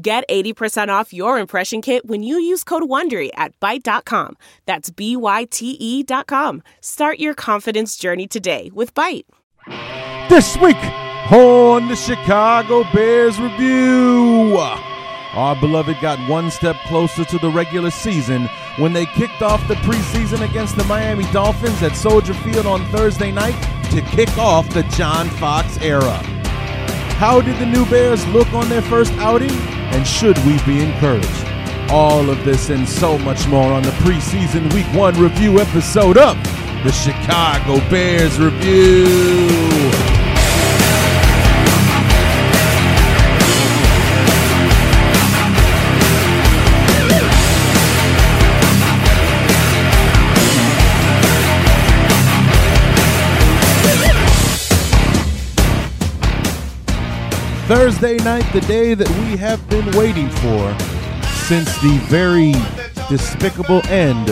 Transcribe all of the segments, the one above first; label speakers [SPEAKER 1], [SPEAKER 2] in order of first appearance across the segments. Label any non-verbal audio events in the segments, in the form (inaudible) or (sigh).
[SPEAKER 1] Get 80% off your impression kit when you use code WONDERY at Byte.com. That's B-Y-T-E dot com. Start your confidence journey today with Byte.
[SPEAKER 2] This week on the Chicago Bears Review, our beloved got one step closer to the regular season when they kicked off the preseason against the Miami Dolphins at Soldier Field on Thursday night to kick off the John Fox era. How did the new Bears look on their first outing? And should we be encouraged? All of this and so much more on the preseason week one review episode of the Chicago Bears Review. Thursday night, the day that we have been waiting for since the very despicable end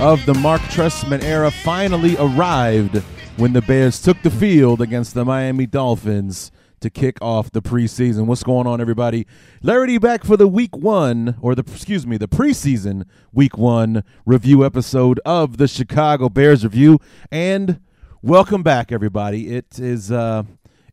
[SPEAKER 2] of the Mark Trestman era finally arrived when the Bears took the field against the Miami Dolphins to kick off the preseason. What's going on, everybody? Larry D back for the week one, or the excuse me, the preseason week one review episode of the Chicago Bears review. And welcome back, everybody. It is uh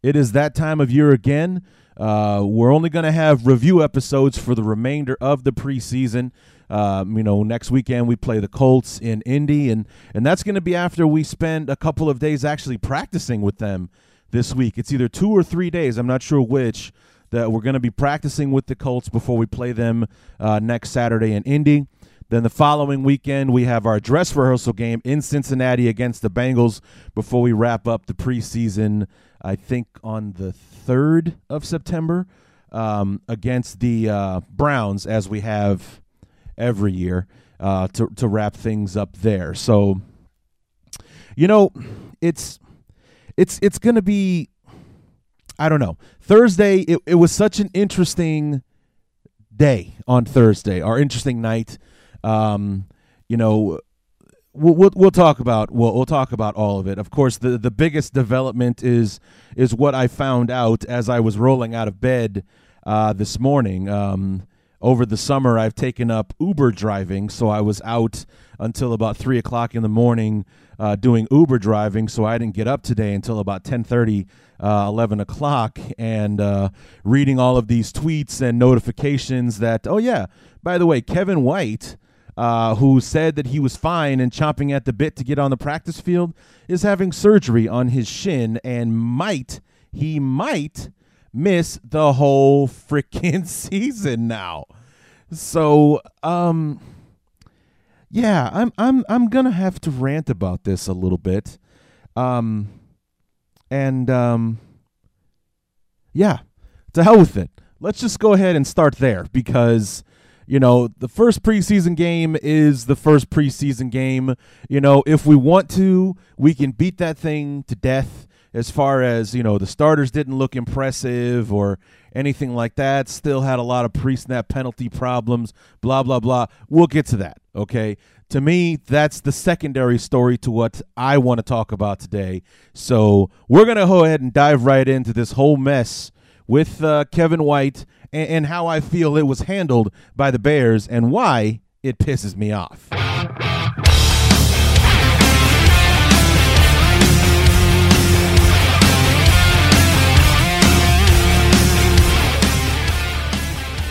[SPEAKER 2] it is that time of year again. Uh, we're only going to have review episodes for the remainder of the preseason. Um, you know, next weekend we play the Colts in Indy, and and that's going to be after we spend a couple of days actually practicing with them this week. It's either two or three days. I'm not sure which. That we're going to be practicing with the Colts before we play them uh, next Saturday in Indy. Then the following weekend, we have our dress rehearsal game in Cincinnati against the Bengals before we wrap up the preseason, I think on the 3rd of September, um, against the uh, Browns, as we have every year uh, to, to wrap things up there. So, you know, it's it's it's going to be I don't know. Thursday it, it was such an interesting day on Thursday, or interesting night. Um, you know, we'll, we'll we'll talk about we'll we'll talk about all of it. Of course, the the biggest development is is what I found out as I was rolling out of bed uh, this morning. Um, over the summer, I've taken up Uber driving, so I was out until about three o'clock in the morning uh, doing Uber driving. So I didn't get up today until about 10:30, uh, 11 o'clock, and uh, reading all of these tweets and notifications that oh yeah, by the way, Kevin White uh, who said that he was fine and chomping at the bit to get on the practice field, is having surgery on his shin and might, he might miss the whole freaking (laughs) season now. So, um, yeah, I'm I'm I'm gonna have to rant about this a little bit, um, and um, yeah, to hell with it. Let's just go ahead and start there because you know, the first preseason game is the first preseason game. You know, if we want to, we can beat that thing to death as far as, you know, the starters didn't look impressive or anything like that. Still had a lot of pre snap penalty problems, blah, blah, blah. We'll get to that, okay? To me, that's the secondary story to what I want to talk about today. So we're going to go ahead and dive right into this whole mess with uh, Kevin White and, and how I feel it was handled by the Bears and why it pisses me off.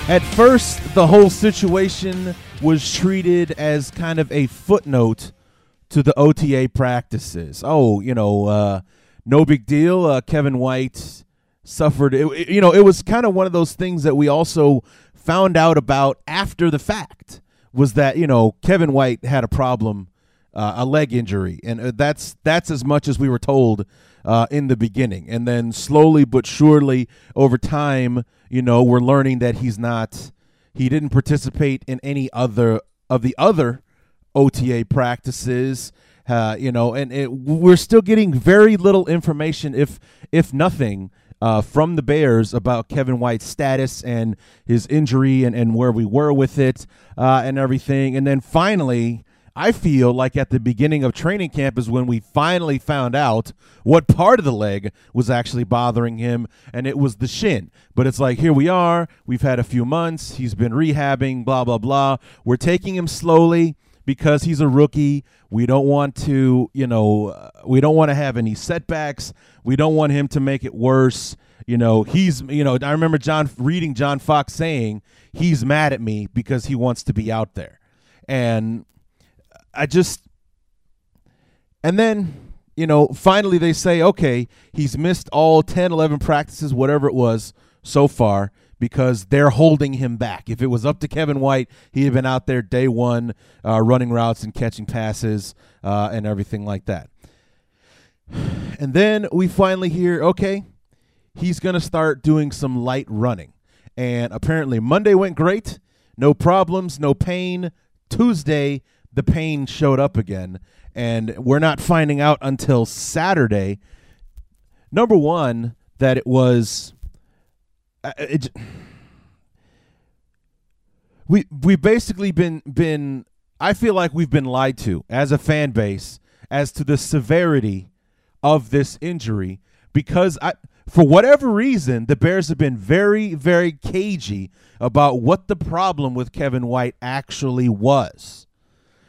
[SPEAKER 2] At first, the whole situation was treated as kind of a footnote to the OTA practices. Oh, you know, uh, no big deal. Uh, Kevin White suffered. It, it, you know, it was kind of one of those things that we also found out about after the fact. Was that you know Kevin White had a problem, uh, a leg injury, and uh, that's that's as much as we were told uh, in the beginning, and then slowly but surely over time, you know, we're learning that he's not He didn't participate in any other of the other OTA practices. Uh, you know, and it, we're still getting very little information, if if nothing, uh, from the Bears about Kevin White's status and his injury and, and where we were with it uh, and everything. And then finally, I feel like at the beginning of training camp is when we finally found out what part of the leg was actually bothering him, and it was the shin. But it's like, here we are. We've had a few months. He's been rehabbing, blah, blah, blah. We're taking him slowly because he's a rookie. We don't want to, you know, uh, we don't want to have any setbacks. We don't want him to make it worse. You know, he's, you know, I remember John reading John Fox saying he's mad at me because he wants to be out there. And I just, and then, you know, finally they say, okay, he's missed all 10, 11 practices, whatever it was so far because they're holding him back. If it was up to Kevin White, he'd have been out there day one, uh, running routes and catching passes uh, and everything like that. (sighs) And then we finally hear, okay, he's going to start doing some light running. And apparently, Monday went great. No problems, no pain. Tuesday, the pain showed up again. And we're not finding out until Saturday. Number one, that it was it, we we basically been been I feel like we've been lied to as a fan base as to the severity of this injury because I for whatever reason the Bears have been very very cagey about what the problem with Kevin White actually was.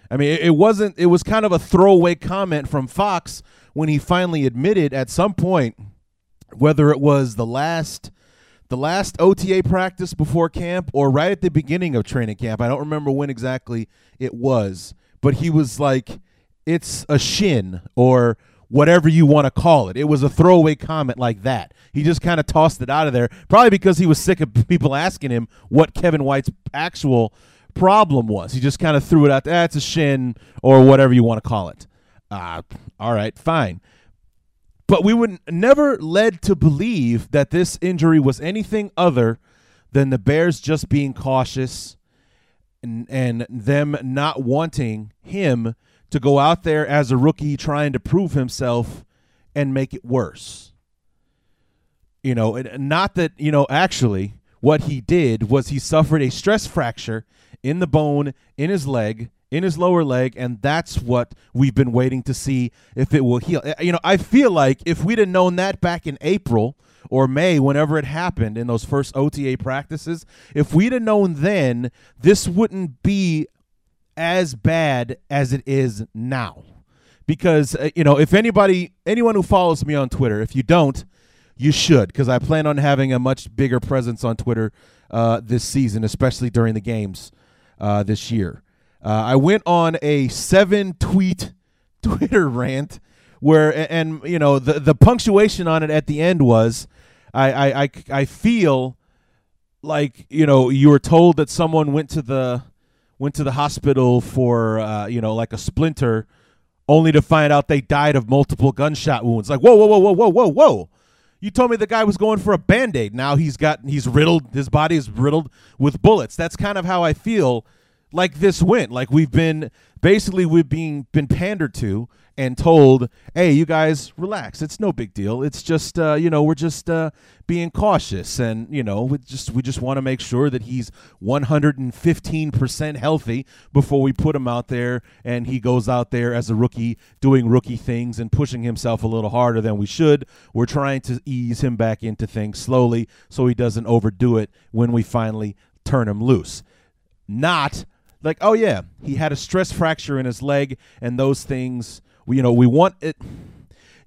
[SPEAKER 2] I mean, it wasn't it was kind of a throwaway comment from Fox when he finally admitted at some point whether it was the last the last OTA practice before camp or right at the beginning of training camp. I don't remember when exactly it was, but he was like, it's a shin or whatever you want to call it. It was a throwaway comment like that. He just kind of tossed it out of there, probably because he was sick of people asking him what Kevin White's actual problem was. He just kind of threw it out. That's ah, a shin or whatever you want to call it. Uh, all right, fine. But we were never led to believe that this injury was anything other than the Bears just being cautious and, and them not wanting him to go out there as a rookie trying to prove himself and make it worse. You know, not that, you know, actually what he did was he suffered a stress fracture in the bone in his leg in his lower leg, and that's what we've been waiting to see if it will heal. You know, I feel like if we'd have known that back in April or May, whenever it happened in those first OTA practices, if we'd have known then, this wouldn't be as bad as it is now. Because, uh, you know, if anybody, anyone who follows me on Twitter, if you don't, you should, because I plan on having a much bigger presence on Twitter uh, this season, especially during the games uh, this year. Uh, I went on a seven tweet (laughs) Twitter rant where, and you know, the the punctuation on it at the end was, I I I, I feel like you know you were told that someone went to the went to the hospital for uh, you know like a splinter, only to find out they died of multiple gunshot wounds. Like whoa whoa whoa whoa whoa whoa whoa. You told me the guy was going for a band-aid. Now he's got he's riddled his body is riddled with bullets. That's kind of how I feel like this went. Like we've been basically we've been been pandered to and told, "Hey, you guys, relax. It's no big deal. It's just uh, you know we're just uh, being cautious, and you know we just we just want to make sure that he's 115 percent healthy before we put him out there, and he goes out there as a rookie doing rookie things and pushing himself a little harder than we should. We're trying to ease him back into things slowly so he doesn't overdo it when we finally turn him loose." Not like, oh yeah, he had a stress fracture in his leg, and those things. You know, we want it.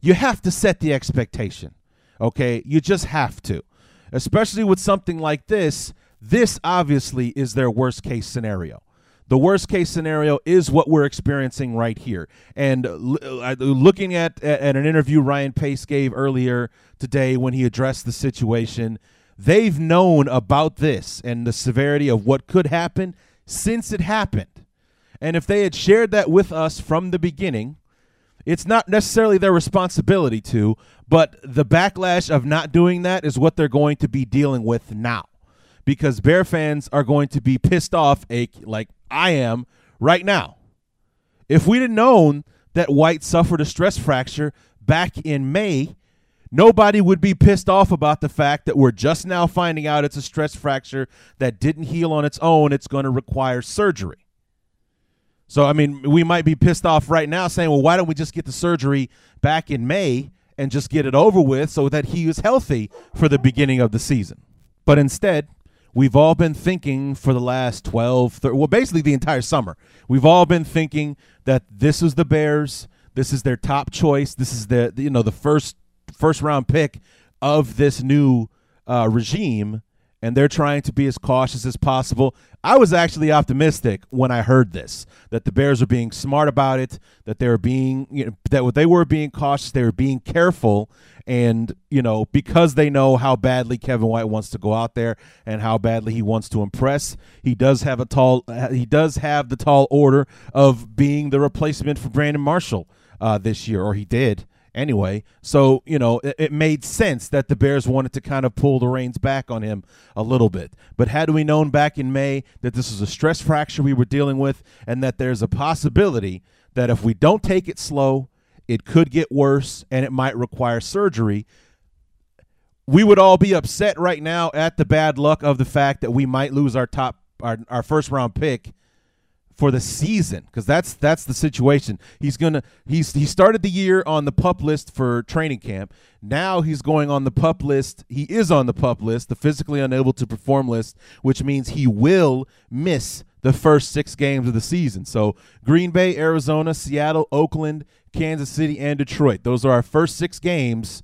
[SPEAKER 2] You have to set the expectation. Okay, you just have to, especially with something like this. This obviously is their worst case scenario. The worst case scenario is what we're experiencing right here. And uh, looking at, at an interview Ryan Pace gave earlier today when he addressed the situation, they've known about this and the severity of what could happen since it happened. And if they had shared that with us from the beginning, it's not necessarily their responsibility to, but the backlash of not doing that is what they're going to be dealing with now. because Bear fans are going to be pissed off, like I am right now. If we'd have known that White suffered a stress fracture back in May, nobody would be pissed off about the fact that we're just now finding out it's a stress fracture that didn't heal on its own. It's going to require surgery. So, I mean, we might be pissed off right now saying, well, why don't we just get the surgery back in May and just get it over with so that he is healthy for the beginning of the season? But instead, we've all been thinking for the last 12, 30, well, basically the entire summer, we've all been thinking that this is the Bears. This is their top choice. This is the, you know, the first first round pick of this new uh, regime and they're trying to be as cautious as possible. I was actually optimistic when I heard this that the Bears were being smart about it, that they were being you know, that what they were being cautious, they were being careful, and you know because they know how badly Kevin White wants to go out there and how badly he wants to impress. He does have a tall he does have the tall order of being the replacement for Brandon Marshall uh, this year, or he did anyway. So, you know, it, it, made sense that the Bears wanted to kind of pull the reins back on him a little bit. But had we known back in May that this was a stress fracture we were dealing with and that there's a possibility that if we don't take it slow, it could get worse and it might require surgery. We would all be upset right now at the bad luck of the fact that we might lose our top our, our first round pick for the season because that's that's the situation. He's gonna he's he started the year on the pup list for training camp. Now he's going on the pup list. He is on the pup list, the physically unable to perform list, which means he will miss the first six games of the season. So Green Bay, Arizona, Seattle, Oakland, Kansas City, and Detroit. Those are our first six games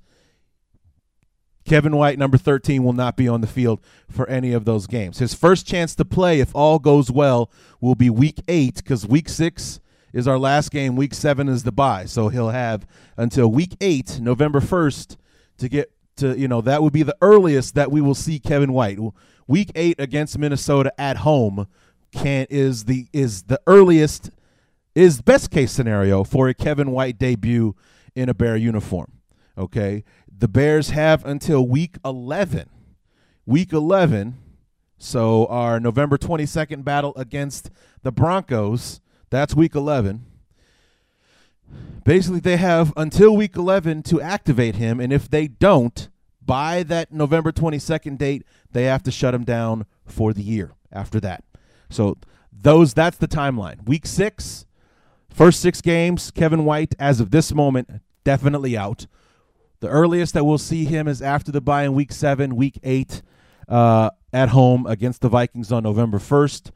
[SPEAKER 2] Kevin White, number 13, will not be on the field for any of those games. His first chance to play, if all goes well, will be week eight because week six is our last game. Week seven is the bye. So he'll have until week eight, November 1st, to get to, you know, that would be the earliest that we will see Kevin White. Week eight against Minnesota at home can is the is the earliest is best case scenario for a Kevin White debut in a Bear uniform. Okay the Bears have until week 11. Week 11. So our November 22nd battle against the Broncos, that's week 11. Basically, they have until week 11 to activate him. And if they don't, by that November 22nd date, they have to shut him down for the year after that. So those that's the timeline. Week six, first six games, Kevin White, as of this moment, definitely out. The earliest that we'll see him is after the bye in week seven, week eight, uh, at home against the Vikings on November 1st.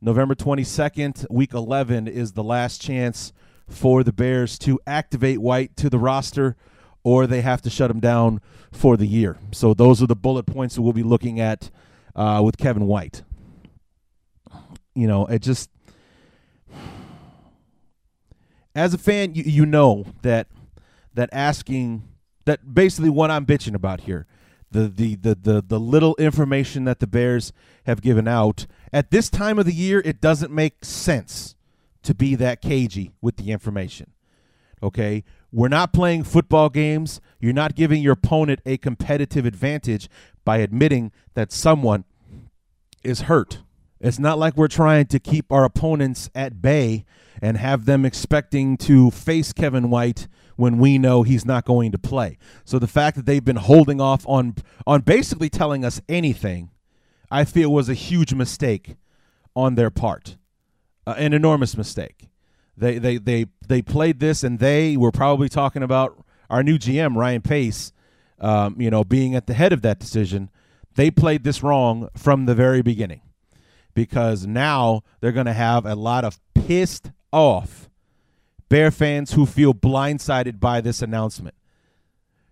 [SPEAKER 2] November 22nd, week 11, is the last chance for the Bears to activate White to the roster, or they have to shut him down for the year. So those are the bullet points that we'll be looking at uh, with Kevin White. You know, it just as a fan, you, you know that that asking that basically what I'm bitching about here. The, the the the the little information that the Bears have given out at this time of the year, it doesn't make sense to be that cagey with the information. Okay, we're not playing football games. You're not giving your opponent a competitive advantage by admitting that someone is hurt. It's not like we're trying to keep our opponents at bay and have them expecting to face Kevin White when we know he's not going to play. So the fact that they've been holding off on on basically telling us anything, I feel was a huge mistake on their part, uh, an enormous mistake. They they they they played this, and they were probably talking about our new GM Ryan Pace, um, you know, being at the head of that decision. They played this wrong from the very beginning, because now they're going to have a lot of pissed off Bear fans who feel blindsided by this announcement.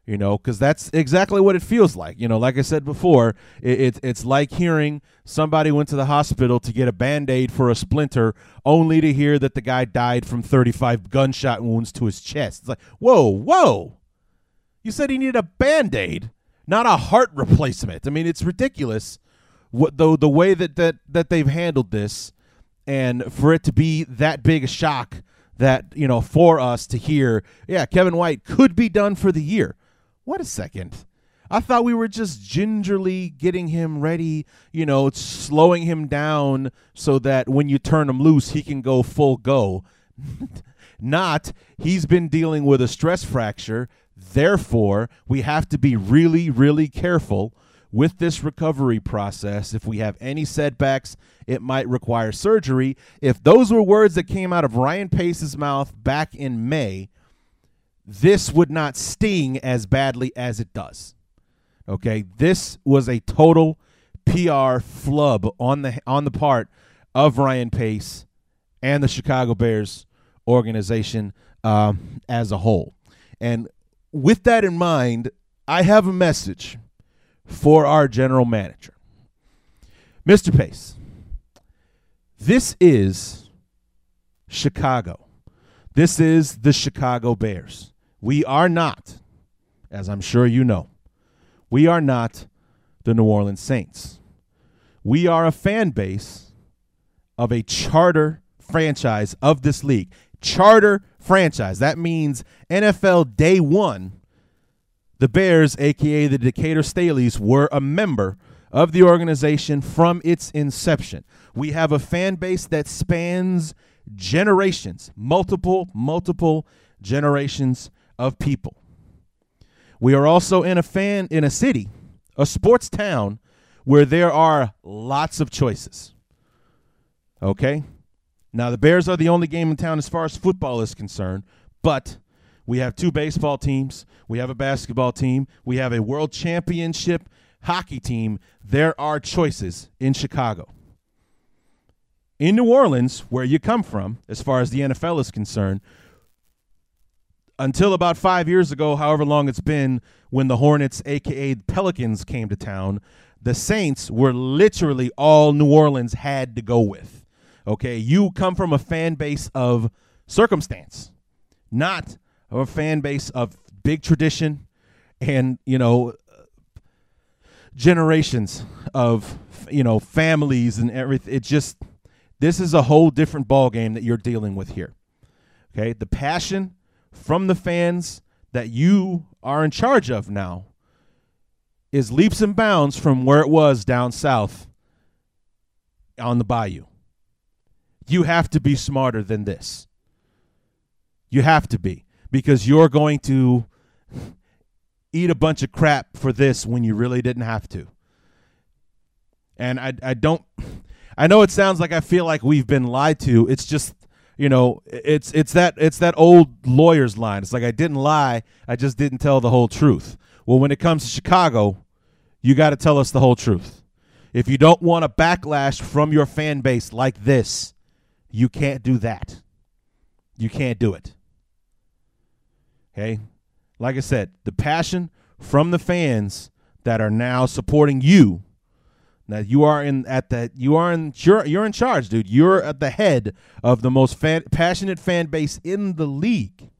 [SPEAKER 2] You know, because that's exactly what it feels like. You know, like I said before, it, it, it's like hearing somebody went to the hospital to get a band aid for a splinter, only to hear that the guy died from 35 gunshot wounds to his chest. It's like, whoa, whoa. You said he needed a band aid, not a heart replacement. I mean, it's ridiculous what though the way that, that that they've handled this and for it to be that big a shock that you know for us to hear yeah kevin white could be done for the year what a second I thought we were just gingerly getting him ready, you know, slowing him down so that when you turn him loose, he can go full go. (laughs) Not, he's been dealing with a stress fracture. Therefore, we have to be really, really careful with this recovery process. If we have any setbacks, it might require surgery. If those were words that came out of Ryan Pace's mouth back in May, this would not sting as badly as it does. Okay, this was a total PR flub on the on the part of Ryan Pace and the Chicago Bears organization um, as a whole. And with that in mind, I have a message for our general manager, Mr. Pace. This is Chicago. This is the Chicago Bears. We are not, as I'm sure you know, we are not the New Orleans Saints. We are a fan base of a charter franchise of this league. Charter franchise. That means NFL day one, the Bears, aka the Decatur Staleys, were a member of the organization from its inception. We have a fan base that spans generations, multiple, multiple generations of people. We are also in a fan in a city, a sports town where there are lots of choices. Okay? Now the Bears are the only game in town as far as football is concerned, but we have two baseball teams, we have a basketball team, we have a world championship hockey team. There are choices in Chicago. In New Orleans, where you come from, as far as the NFL is concerned, until about five years ago, however long it's been, when the Hornets, aka Pelicans, came to town, the Saints were literally all New Orleans had to go with. Okay, you come from a fan base of circumstance, not a fan base of big tradition and you know generations of you know families and everything. It just this is a whole different ball game that you're dealing with here. Okay, the passion from the fans that you are in charge of now is leaps and bounds from where it was down south on the bayou. You have to be smarter than this. You have to be because you're going to eat a bunch of crap for this when you really didn't have to. And I I don't I know it sounds like I feel like we've been lied to. It's just you know it's it's that it's that old lawyer's line. It's like i didn't lie. I just didn't tell the whole truth. Well when it comes to chicago you got to tell us the whole truth. If you don't want a backlash from your fan base like this you can't do that. You can't do it okay like i said the passion from the fans that are now supporting you that you are in at that you are in you're you're in charge, dude. You're at the head of the most fan, passionate fan base in the league.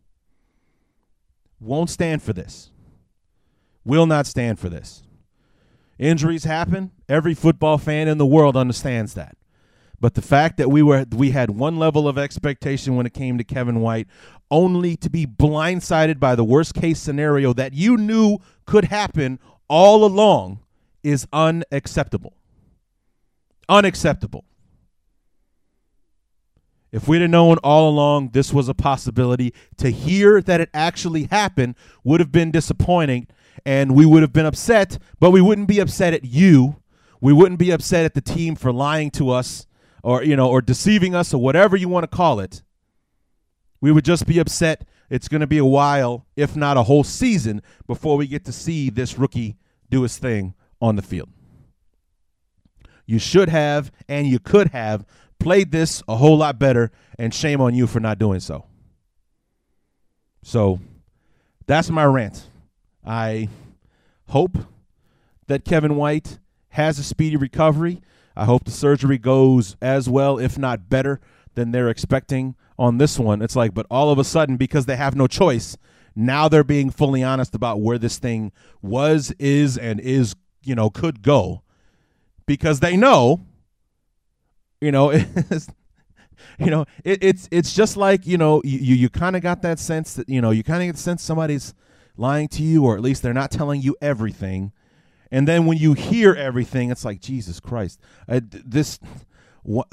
[SPEAKER 2] Won't stand for this. Will not stand for this. Injuries happen. Every football fan in the world understands that. But the fact that we were we had one level of expectation when it came to Kevin White, only to be blindsided by the worst case scenario that you knew could happen all along is unacceptable unacceptable. If we'd have known all along this was a possibility, to hear that it actually happened would have been disappointing and we would have been upset, but we wouldn't be upset at you. We wouldn't be upset at the team for lying to us or you know or deceiving us or whatever you want to call it. We would just be upset it's going to be a while, if not a whole season before we get to see this rookie do his thing on the field. You should have and you could have played this a whole lot better, and shame on you for not doing so. So that's my rant. I hope that Kevin White has a speedy recovery. I hope the surgery goes as well, if not better, than they're expecting on this one. It's like, but all of a sudden, because they have no choice, now they're being fully honest about where this thing was, is, and is, you know, could go because they know, you know, (laughs) it's, you know, it, it's it's just like you know, you you kind of got that sense that you know, you kind of get the sense somebody's lying to you, or at least they're not telling you everything. And then when you hear everything, it's like Jesus Christ. I, this, what,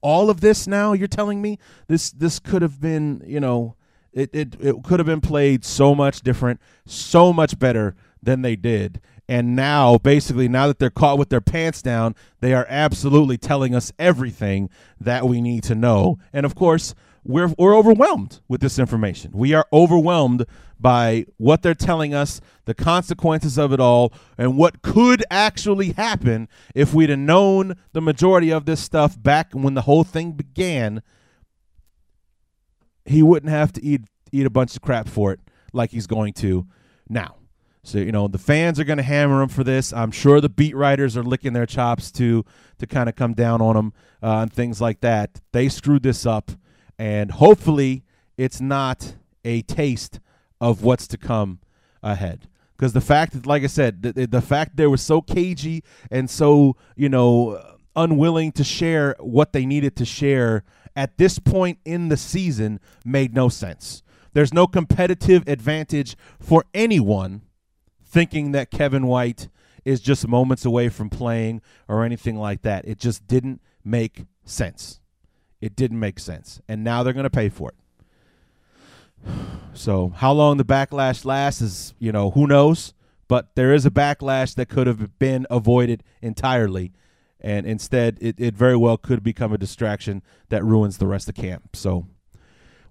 [SPEAKER 2] all of this now you're telling me this this could have been, you know, it it it could have been played so much different, so much better than they did. And now, basically, now that they're caught with their pants down, they are absolutely telling us everything that we need to know. And of course, we're we're overwhelmed with this information. We are overwhelmed by what they're telling us, the consequences of it all, and what could actually happen if we'd have known the majority of this stuff back when the whole thing began. He wouldn't have to eat eat a bunch of crap for it like he's going to now. So you know the fans are going to hammer him for this. I'm sure the beat writers are licking their chops to to kind of come down on him uh, and things like that. They screwed this up, and hopefully it's not a taste of what's to come ahead. Because the fact that, like I said, the, the fact they were so cagey and so you know unwilling to share what they needed to share at this point in the season made no sense. There's no competitive advantage for anyone thinking that Kevin White is just moments away from playing or anything like that. It just didn't make sense. It didn't make sense. And now they're going to pay for it. So, how long the backlash lasts is, you know, who knows? But there is a backlash that could have been avoided entirely. And instead, it, it very well could become a distraction that ruins the rest of camp. So,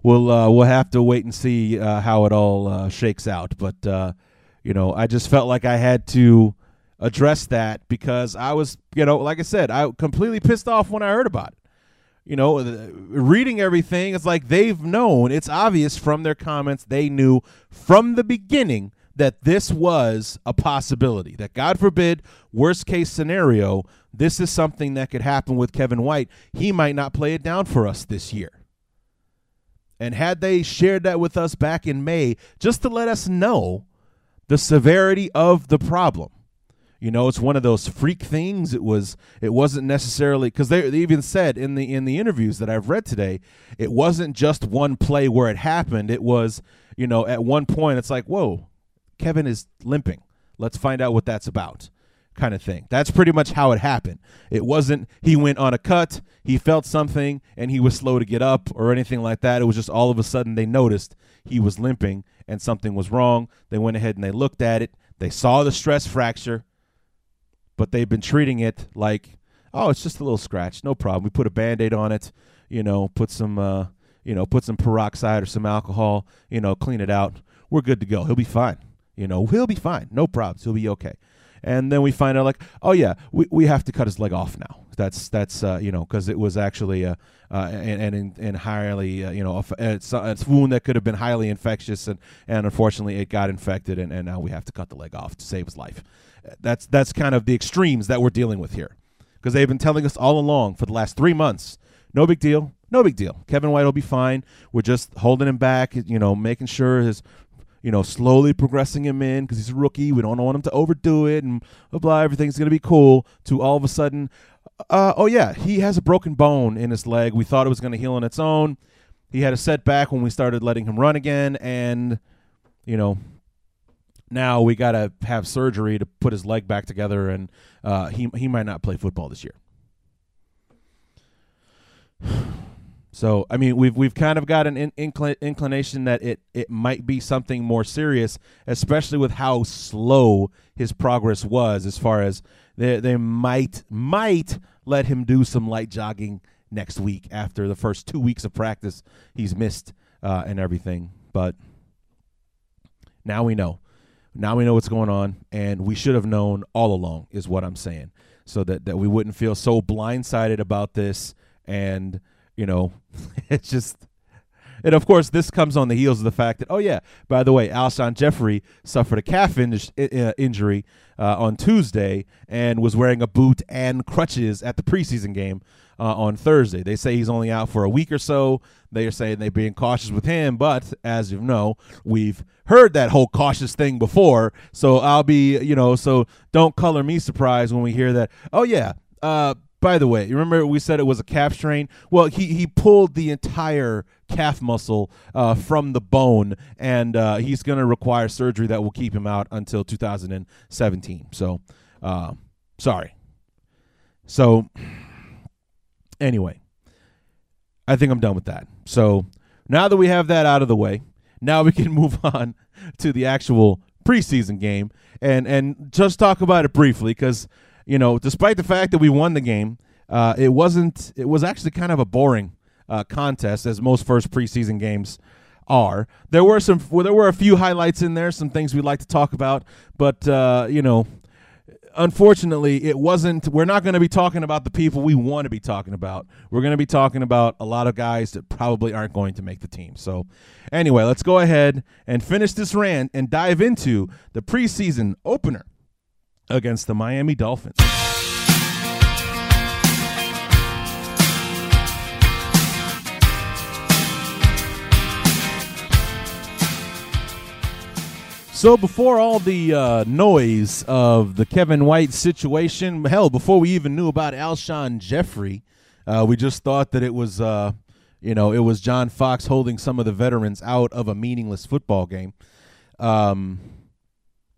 [SPEAKER 2] we'll uh, we'll have to wait and see uh, how it all uh, shakes out. But uh, you know, I just felt like I had to address that because I was, you know, like I said, I completely pissed off when I heard about it. You know, reading everything, it's like they've known. It's obvious from their comments. They knew from the beginning that this was a possibility. That God forbid, worst case scenario, this is something that could happen with Kevin White. He might not play it down for us this year. And had they shared that with us back in May, just to let us know the severity of the problem. You know, it's one of those freak things. It was. It wasn't necessarily because they, they even said in the in the interviews that I've read today, it wasn't just one play where it happened. It was, you know, at one point it's like, whoa, Kevin is limping. Let's find out what that's about kind of thing. That's pretty much how it happened. It wasn't he went on a cut, he felt something, and he was slow to get up or anything like that. It was just all of a sudden they noticed he was limping and something was wrong. They went ahead and they looked at it. They saw the stress fracture, but they've been treating it like, oh, it's just a little scratch, no problem. We put a band-aid on it, you know, put some uh, you know, put some peroxide or some alcohol, you know, clean it out. We're good to go. He'll be fine. You know, he'll be fine. No problems. He'll be okay and then we find out like, oh yeah, we, we have to cut his leg off now. That's that's uh, you know because it was actually a uh, and and, and highly uh, you know it's a, it's wound that could have been highly infectious and and unfortunately it got infected and, and now we have to cut the leg off to save his life. That's that's kind of the extremes that we're dealing with here because they've been telling us all along for the last three months. No big deal. No big deal. Kevin White will be fine. We're just holding him back, you know, making sure his you know, slowly progressing him in because he's a rookie. We don't want him to overdo it and blah, blah everything's to be cool. To all of a sudden, uh, oh, yeah, he has a broken bone in his leg. We thought it was to heal on its own. He had a setback when we started letting him run again. And, you know, now we got to have surgery to put his leg back together. And uh, he, he might not play football this year. (sighs) So I mean, we've we've kind of got an in, incl- inclination that it it might be something more serious, especially with how slow his progress was. As far as they they might might let him do some light jogging next week after the first two weeks of practice he's missed uh, and everything. But now we know. Now we know what's going on, and we should have known all along, is what I'm saying, so that, that we wouldn't feel so blindsided about this and you know, (laughs) it's just. And of course, this comes on the heels of the fact that, oh yeah, by the way, Alshon Jeffery suffered a calf in- uh, injury uh, on Tuesday and was wearing a boot and crutches at the preseason game uh, on Thursday. They say he's only out for a week or so. They are saying they're being cautious with him, but as you know, we've heard that whole cautious thing before. So I'll be, you know, so don't color me surprised when we hear that. Oh yeah, uh, by the way, you remember we said it was a calf strain? Well, he, he pulled the entire calf muscle uh, from the bone, and uh, he's going to require surgery that will keep him out until 2017. So, uh, sorry. So, anyway, I think I'm done with that. So, now that we have that out of the way, now we can (laughs) move on to the actual preseason game and and just talk about it briefly because you know, despite the fact that we won the game, uh, it wasn't. It was actually kind of a boring uh, contest, as most first preseason games are. There were some. Well, there were a few highlights in there, some things we'd like to talk about, but uh, you know. Unfortunately, it wasn't. We're not going to be talking about the people we want to be talking about. We're going to be talking about a lot of guys that probably aren't going to make the team. So, anyway, let's go ahead and finish this rant and dive into the preseason opener against the Miami Dolphins. So before all the uh, noise of the Kevin White situation, hell, before we even knew about Alshon Jeffery, uh, we just thought that it was, uh, you know, it was John Fox holding some of the veterans out of a meaningless football game. Um,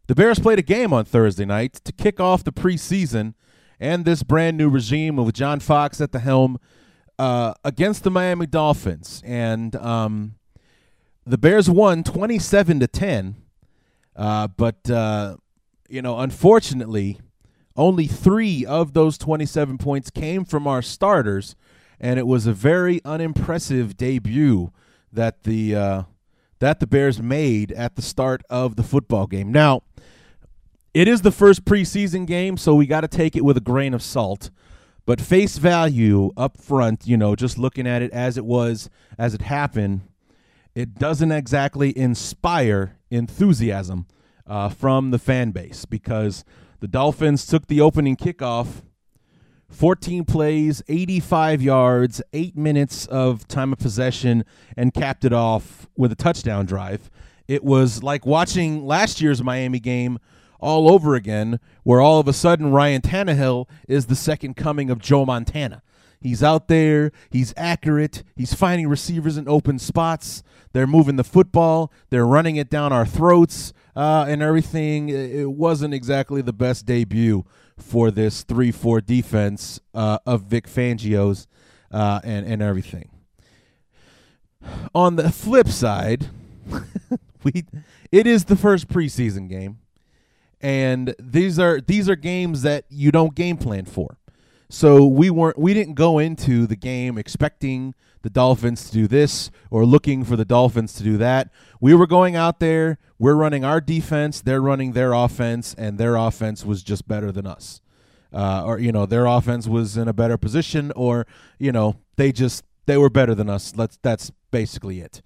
[SPEAKER 2] the Bears played a game on Thursday night to kick off the preseason and this brand new regime with John Fox at the helm uh, against the Miami Dolphins. And um, the Bears won 27 to 10. Uh, but, uh, you know, unfortunately, only three of those 27 points came from our starters. And it was a very unimpressive debut that the uh, that the Bears made at the start of the football game. Now, it is the first preseason game, so we got to take it with a grain of salt. But face value up front, you know, just looking at it as it was, as it happened, it doesn't exactly inspire enthusiasm uh, from the fan base because the Dolphins took the opening kickoff 14 plays, 85 yards, eight minutes of time of possession, and capped it off with a touchdown drive. It was like watching last year's Miami game all over again, where all of a sudden Ryan Tannehill is the second coming of Joe Montana. He's out there, he's accurate, he's finding receivers in open spots. They're moving the football, they're running it down our throats, uh, and everything. It wasn't exactly the best debut for this 3 4 defense uh, of Vic Fangio's uh, and, and everything. On the flip side, (laughs) we it is the first preseason game and these are these are games that you don't game plan for. So we weren't we didn't go into the game expecting the Dolphins to do this or looking for the Dolphins to do that. We were going out there, we're running our defense, they're running their offense, and their offense was just better than us. Uh, or you know, their offense was in a better position, or you know, they just they were better than us. Let's that's basically it.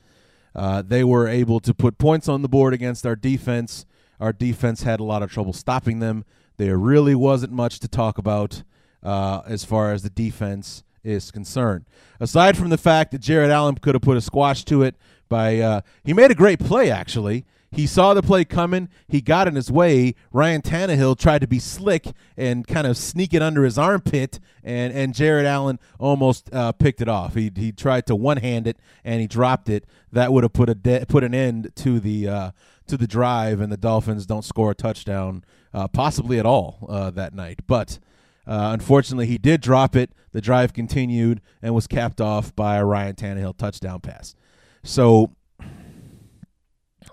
[SPEAKER 2] Uh, they were able to put points on the board against our defense our defense had a lot of trouble stopping them. There really wasn't much to talk about uh, as far as the defense is concerned. Aside from the fact that Jared Allen could have put a squash to it by uh, he made a great play actually. He saw the play coming. He got in his way. Ryan Tannehill tried to be slick and kind of sneak it under his armpit, and, and Jared Allen almost uh, picked it off. He, he tried to one hand it and he dropped it. That would have put a de- put an end to the uh, to the drive, and the Dolphins don't score a touchdown, uh, possibly at all uh, that night. But uh, unfortunately, he did drop it. The drive continued and was capped off by a Ryan Tannehill touchdown pass. So,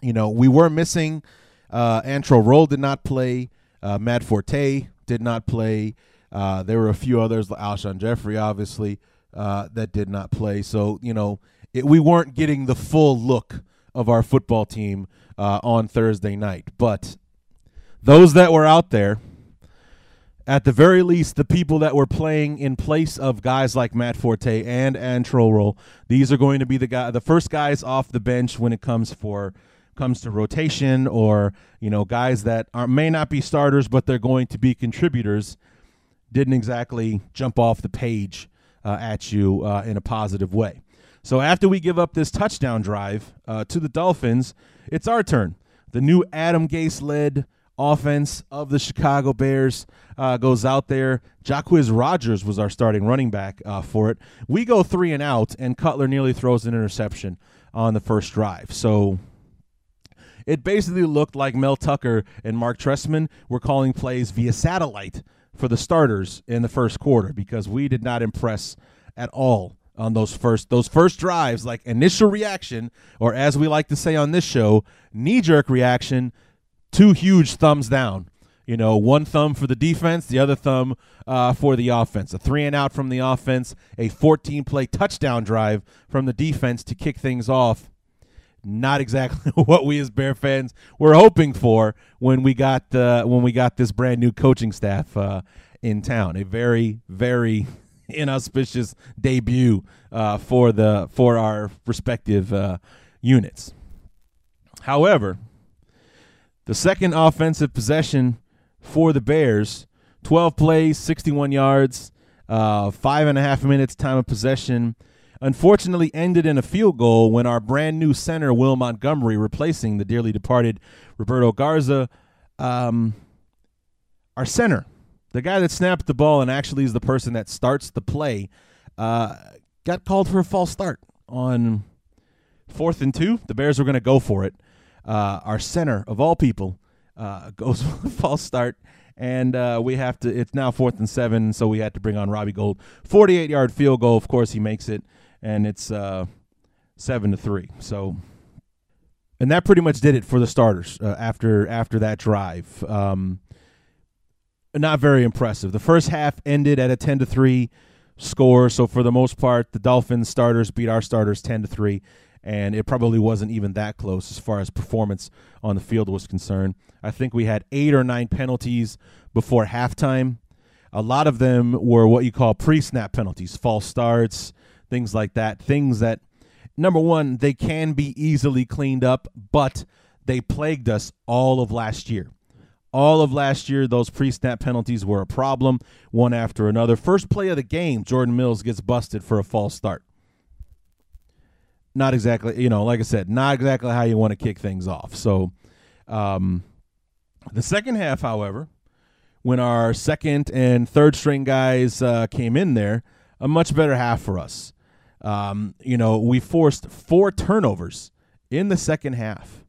[SPEAKER 2] you know, we were missing. Uh, Antrel Rolle did not play. Uh, Matt Forte did not play. Uh, there were a few others, Alshon Jeffery, obviously, uh, that did not play. So, you know, it, we weren't getting the full look of our football team uh, on Thursday night. But those that were out there, at the very least, the people that were playing in place of guys like Matt Forte and Antrel Rolle, these are going to be the guy, the first guys off the bench when it comes for comes to rotation or you know guys that are may not be starters but they're going to be contributors. Didn't exactly jump off the page uh, at you uh, in a positive way. So after we give up this touchdown drive uh, to the Dolphins, it's our turn. The new Adam Gase led offense of the Chicago Bears uh, goes out there. Jacquizz Rodgers was our starting running back uh, for it. We go three and out, and Cutler nearly throws an interception on the first drive. So it basically looked like Mel Tucker and Mark Trestman were calling plays via satellite for the starters in the first quarter because we did not impress at all on those first those first drives like initial reaction or as we like to say on this show knee jerk reaction two huge thumbs down you know one thumb for the defense the other thumb uh, for the offense a three and out from the offense a 14 play touchdown drive from the defense to kick things off not exactly (laughs) what we as Bear fans were hoping for when we got uh, when we got this brand new coaching staff uh, in town. A very very (laughs) inauspicious debut uh, for the for our respective uh, units. However, the second offensive possession for the Bears, 12 plays, 61 yards, uh, five and a half minutes time of possession unfortunately ended in a field goal when our brand new center, Will Montgomery, replacing the dearly departed Roberto Garza, um, our center, the guy that snapped the ball and actually is the person that starts the play, uh, got called for a false start on fourth and two. The Bears were going to go for it. Uh, our center, of all people, uh, (laughs) goes for a false start and uh, we have to. It's now fourth and seven, so we had to bring on Robbie Gould. Forty-eight yard field goal. Of course, he makes it and it's uh, seven to three. So, and that pretty much did it for the starters uh, after after that drive. Um, not very impressive. The first half ended at a ten to three score. So for the most part, the Dolphins starters beat our starters ten to three, and it probably wasn't even that close as far as performance on the field was concerned. I think we had eight or nine penalties before halftime. A lot of them were what you call pre-snap penalties, false starts, things like that. Things that, number one, they can be easily cleaned up, but they plagued us all of last year. All of last year, those pre snap penalties were a problem, one after another. First play of the game, Jordan Mills gets busted for a false start. Not exactly, you know, like I said, not exactly how you want to kick things off. So, um, the second half, however, when our second and third string guys uh, came in there, a much better half for us. Um, you know, we forced four turnovers in the second half.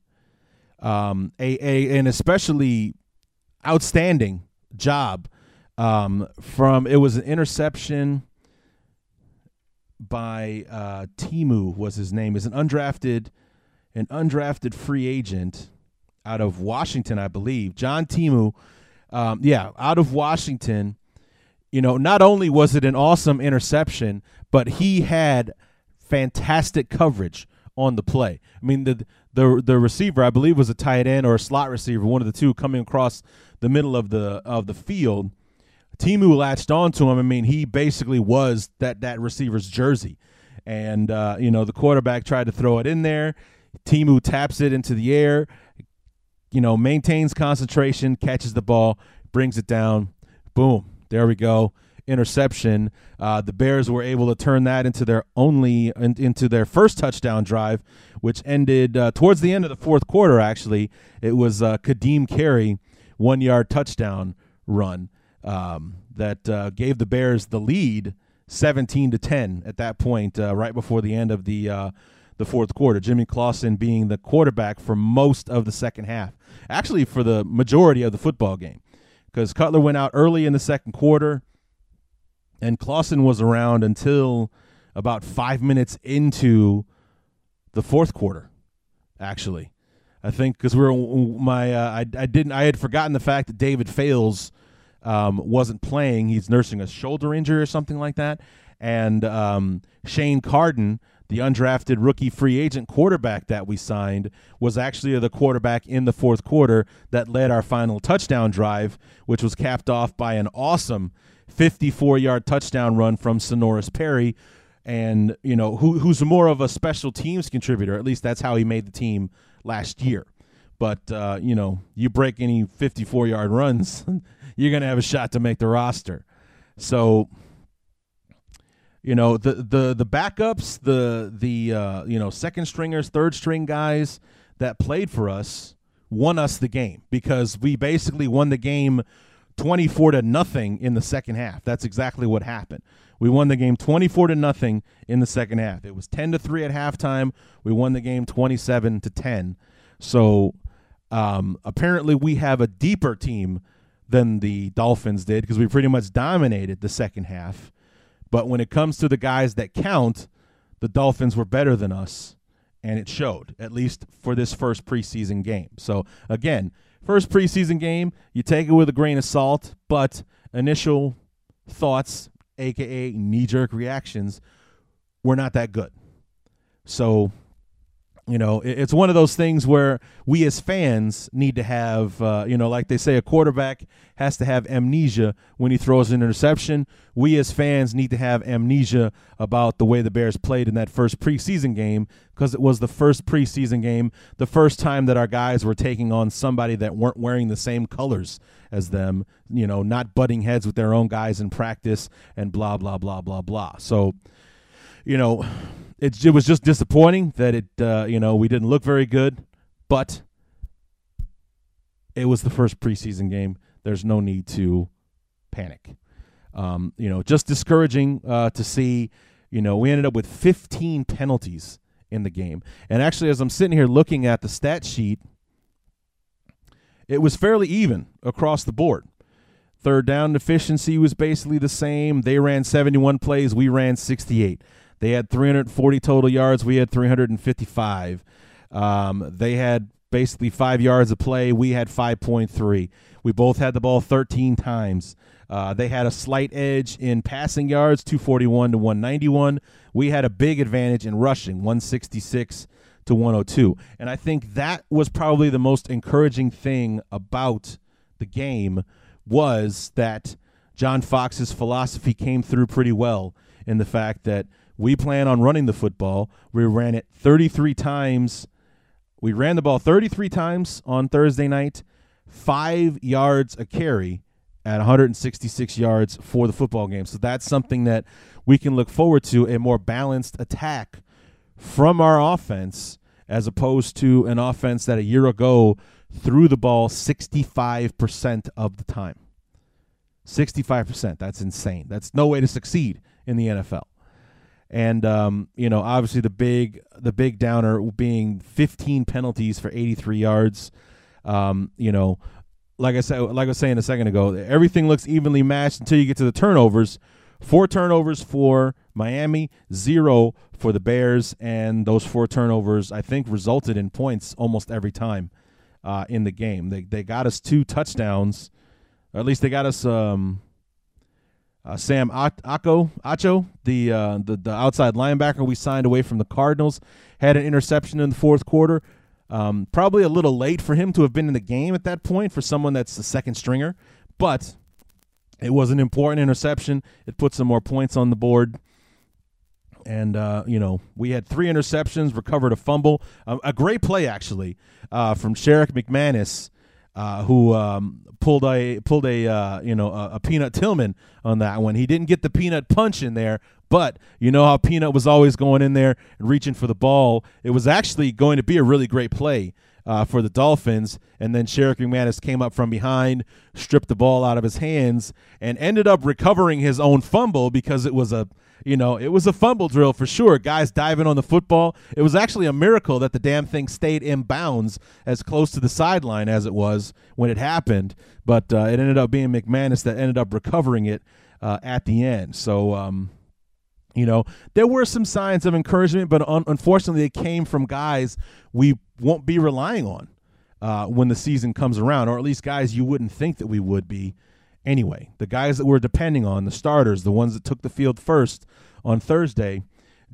[SPEAKER 2] Um, a, a an especially outstanding job um, from it was an interception by uh, Timu was his name is an undrafted an undrafted free agent out of Washington I believe John Timu um, yeah out of Washington you know not only was it an awesome interception but he had fantastic coverage on the play. I mean, the the the receiver, I believe, was a tight end or a slot receiver, one of the two, coming across the middle of the of the field. Timu latched onto him. I mean, he basically was that that receiver's jersey, and uh, you know the quarterback tried to throw it in there. Timu taps it into the air, you know, maintains concentration, catches the ball, brings it down. Boom, there we go interception. Uh, the Bears were able to turn that into their only in, into their first touchdown drive, which ended uh, towards the end of the fourth quarter. Actually, it was uh, Ka'Deem Carey one yard touchdown run um, that uh, gave the Bears the lead, seventeen to ten at that point, uh, right before the end of the uh, the fourth quarter. Jimmy Clausen being the quarterback for most of the second half, actually for the majority of the football game, because Cutler went out early in the second quarter and Clausen was around until about five minutes into the fourth quarter. Actually, I think because we are my uh, I I didn't I had forgotten the fact that David Fales um, wasn't playing. He's nursing a shoulder injury or something like that, and um, Shane Carden. The undrafted rookie free agent quarterback that we signed was actually the quarterback in the fourth quarter that led our final touchdown drive, which was capped off by an awesome 54 yard touchdown run from Senorise Perry. And, you know, who, who's more of a special teams contributor. At least that's how he made the team last year. But, uh, you know, you break any 54 yard runs, (laughs) you're going to have a shot to make the roster. So, you know, the, the, the backups, the, the uh, you know, second stringers, third string guys that played for us won us the game because we basically won the game 24 to nothing in the second half. That's exactly what happened. We won the game 24 to nothing in the second half. It was 10 to 3 at halftime. We won the game 27 to 10. So um, apparently we have a deeper team than the Dolphins did because we pretty much dominated the second half. But when it comes to the guys that count, the Dolphins were better than us, and it showed, at least for this first preseason game. So, again, first preseason game, you take it with a grain of salt, but initial thoughts, aka knee jerk reactions, were not that good. So you know, it's one of those things where we as fans need to have, uh, you know, like they say, a quarterback has to have amnesia when he throws an interception. We as fans need to have amnesia about the way the Bears played in that first preseason game because it was the first preseason game, the first time that our guys were taking on somebody that weren't wearing the same colors as them, you know, not butting heads with their own guys in practice and blah, blah, blah, blah, blah. So, you know, it, it was just disappointing that it uh, you know we didn't look very good, but it was the first preseason game. There's no need to panic. Um, you know, just discouraging uh, to see. You know, we ended up with 15 penalties in the game, and actually, as I'm sitting here looking at the stat sheet, it was fairly even across the board. Third down efficiency was basically the same. They ran 71 plays, we ran 68. They had 340 total yards. We had 355. Um, they had basically five yards of play. We had 5.3. We both had the ball 13 times. Uh, they had a slight edge in passing yards, 241 to 191. We had a big advantage in rushing, 166 to 102. And I think that was probably the most encouraging thing about the game was that John Fox's philosophy came through pretty well in the fact that we plan on running the football. We ran it 33 times. We ran the ball 33 times on Thursday night, five yards a carry at 166 yards for the football game. So that's something that we can look forward to a more balanced attack from our offense as opposed to an offense that a year ago threw the ball 65% of the time. 65%. That's insane. That's no way to succeed in the NFL and um, you know obviously the big the big downer being 15 penalties for 83 yards. Um, you know like i said like i was saying a second ago everything looks evenly matched until you get to the turnovers. Four turnovers for miami zero for the bears and those four turnovers i think resulted in points almost every time uh, in the game. They, they got us two touchdowns or at least they got us um, uh, Sam Acho, Acho the, uh, the the outside linebacker we signed away from the Cardinals, had an interception in the fourth quarter. Um, probably a little late for him to have been in the game at that point for someone that's the second stringer, but it was an important interception. It put some more points on the board. And, uh, you know, we had three interceptions, recovered a fumble. Um, a great play, actually, uh, from Sherrick McManus uh, who um, pulled a pulled a uh, you know a, a, Peanut Tillman on that one. He didn't get the peanut punch in there, but you know how Peanut was always going in there and reaching for the ball. It was actually going to be a really great play. Uh, for the Dolphins, and then Sherrick McManus came up from behind, stripped the ball out of his hands, and ended up recovering his own fumble because it was a you know, it was a fumble drill for sure. Guys diving on the football. It was actually a miracle that the damn thing stayed in bounds as close to the sideline as it was when it happened. But uh, it ended up being McManus that ended up recovering it uh, at the end. So, um, you know, there were some signs of encouragement, but un- unfortunately, it came from guys we won't be relying on uh, when the season comes around, or at least guys you wouldn't think that we would be anyway. The guys that we're depending on, the starters, the ones that took the field first on Thursday,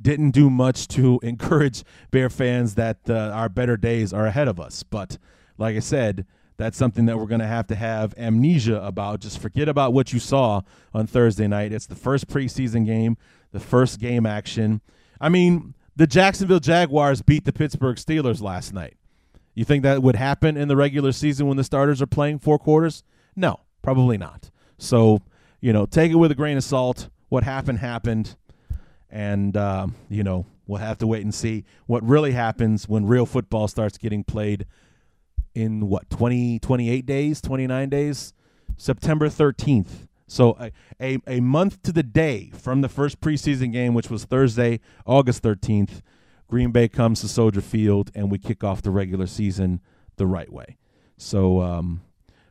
[SPEAKER 2] didn't do much to (laughs) encourage Bear fans that uh, our better days are ahead of us. But like I said, that's something that we're going to have to have amnesia about. Just forget about what you saw on Thursday night. It's the first preseason game, the first game action. I mean, the Jacksonville Jaguars beat the Pittsburgh Steelers last night. You think that would happen in the regular season when the starters are playing four quarters? No. Probably not. So, you know, take it with a grain of salt. What happened, happened. And, uh, you know, we'll have to wait and see what really happens when real football starts getting played in what 20, 28 days, 29 days, September 13th. So a, a, a month to the day from the first preseason game, which was Thursday, August 13th, Green Bay comes to Soldier Field and we kick off the regular season the right way. So um,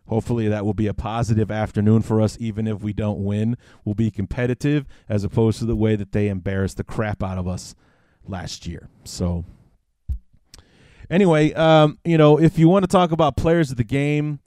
[SPEAKER 2] hopefully that will be a positive afternoon for us, even if we don't win. We'll be competitive as opposed to the way that they embarrassed the crap out of us last year. So anyway, um, you know, if you want to talk about players of the game,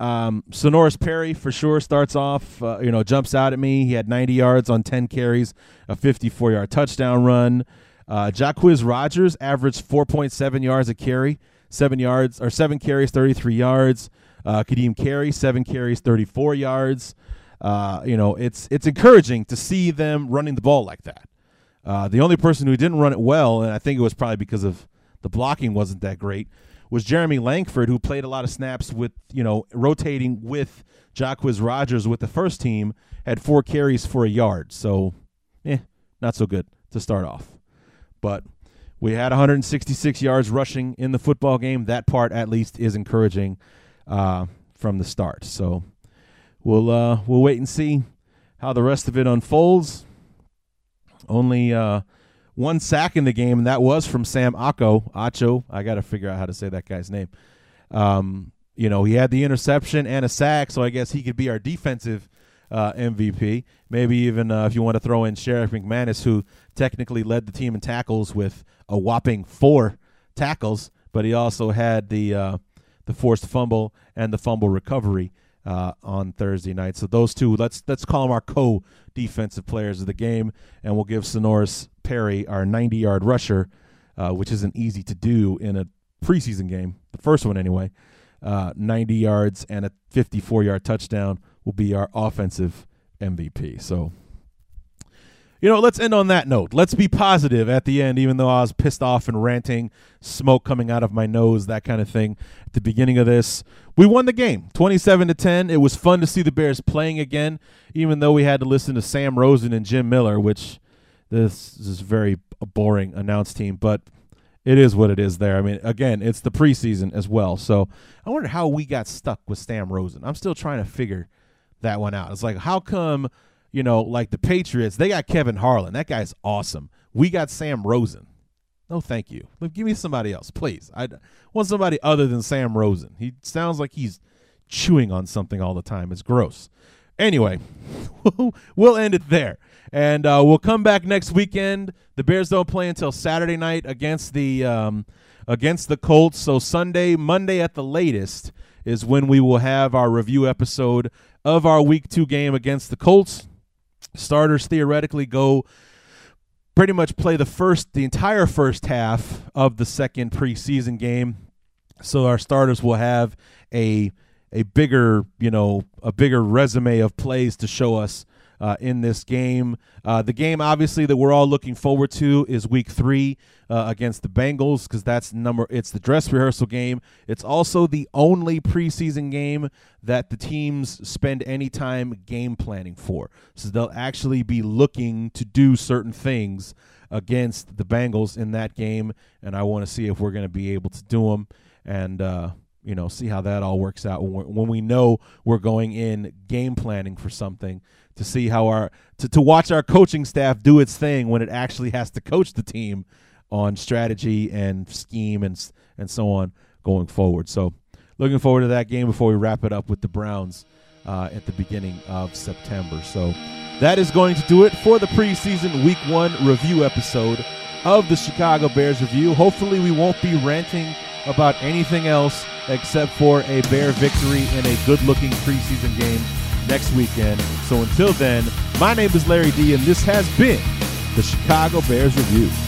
[SPEAKER 2] um, Senorise Perry for sure starts off, uh, you know, jumps out at me. He had 90 yards on 10 carries, a 54 yard touchdown run. Uh, Jacquizz Rodgers averaged 4.7 yards a carry, seven yards or seven carries, 33 yards. Uh, Ka'Deem Carey, seven carries, 34 yards. Uh, you know, it's it's encouraging to see them running the ball like that. Uh, the only person who didn't run it well, and I think it was probably because of the blocking wasn't that great, was Jeremy Langford, who played a lot of snaps with, you know, rotating with Jacquizz Rodgers with the first team, had four carries for a yard. So, eh, not so good to start off. But we had 166 yards rushing in the football game. That part, at least, is encouraging uh, from the start. So we'll uh, we'll wait and see how the rest of it unfolds. Only uh, one sack in the game, and that was from Sam Acho. Acho, I got to figure out how to say that guy's name. Um, you know, he had the interception and a sack, so I guess he could be our defensive uh, MVP. Maybe even uh, if you want to throw in Sherrick McManus, who technically led the team in tackles with a whopping four tackles, but he also had the uh, the forced fumble and the fumble recovery uh, on Thursday night. So those two, let's let's call them our co-defensive players of the game, and we'll give Senorise Perry our 90-yard rusher, uh, which isn't easy to do in a preseason game, the first one anyway. Uh, 90 yards and a 54-yard touchdown will be our offensive MVP. So you know, let's end on that note. Let's be positive at the end, even though I was pissed off and ranting, smoke coming out of my nose, that kind of thing. At the beginning of this, we won the game, twenty-seven to ten. It was fun to see the Bears playing again, even though we had to listen to Sam Rosen and Jim Miller, which this is very boring announced team, but it is what it is. There, I mean, again, it's the preseason as well. So I wonder how we got stuck with Sam Rosen. I'm still trying to figure that one out. It's like, how come? You know, like the Patriots, they got Kevin Harlan. That guy's awesome. We got Sam Rosen. No, thank you. Give me somebody else, please. I want somebody other than Sam Rosen. He sounds like he's chewing on something all the time. It's gross. Anyway, (laughs) we'll end it there. And uh, we'll come back next weekend. The Bears don't play until Saturday night against the um, against the Colts. So Sunday, Monday at the latest is when we will have our review episode of our Week Two game against the Colts starters theoretically go pretty much play the first the entire first half of the second preseason game. So our starters will have a a bigger you know a bigger resume of plays to show us uh, in this game. Uh, the game, obviously, that we're all looking forward to is Week Three uh, against the Bengals because that's number. It's the dress rehearsal game. It's also the only preseason game that the teams spend any time game planning for. So they'll actually be looking to do certain things against the Bengals in that game, and I want to see if we're going to be able to do them. And uh, you know, see how that all works out when, when we know we're going in game planning for something to see how our to, to watch our coaching staff do its thing when it actually has to coach the team on strategy and scheme and and so on going forward. So, looking forward to that game before we wrap it up with the Browns uh, at the beginning of September. So, that is going to do it for the preseason Week One review episode of the Chicago Bears review. Hopefully, we won't be ranting about anything else except for a Bear victory in a good-looking preseason game next weekend. So until then, my name is Larry D, and this has been the Chicago Bears Review.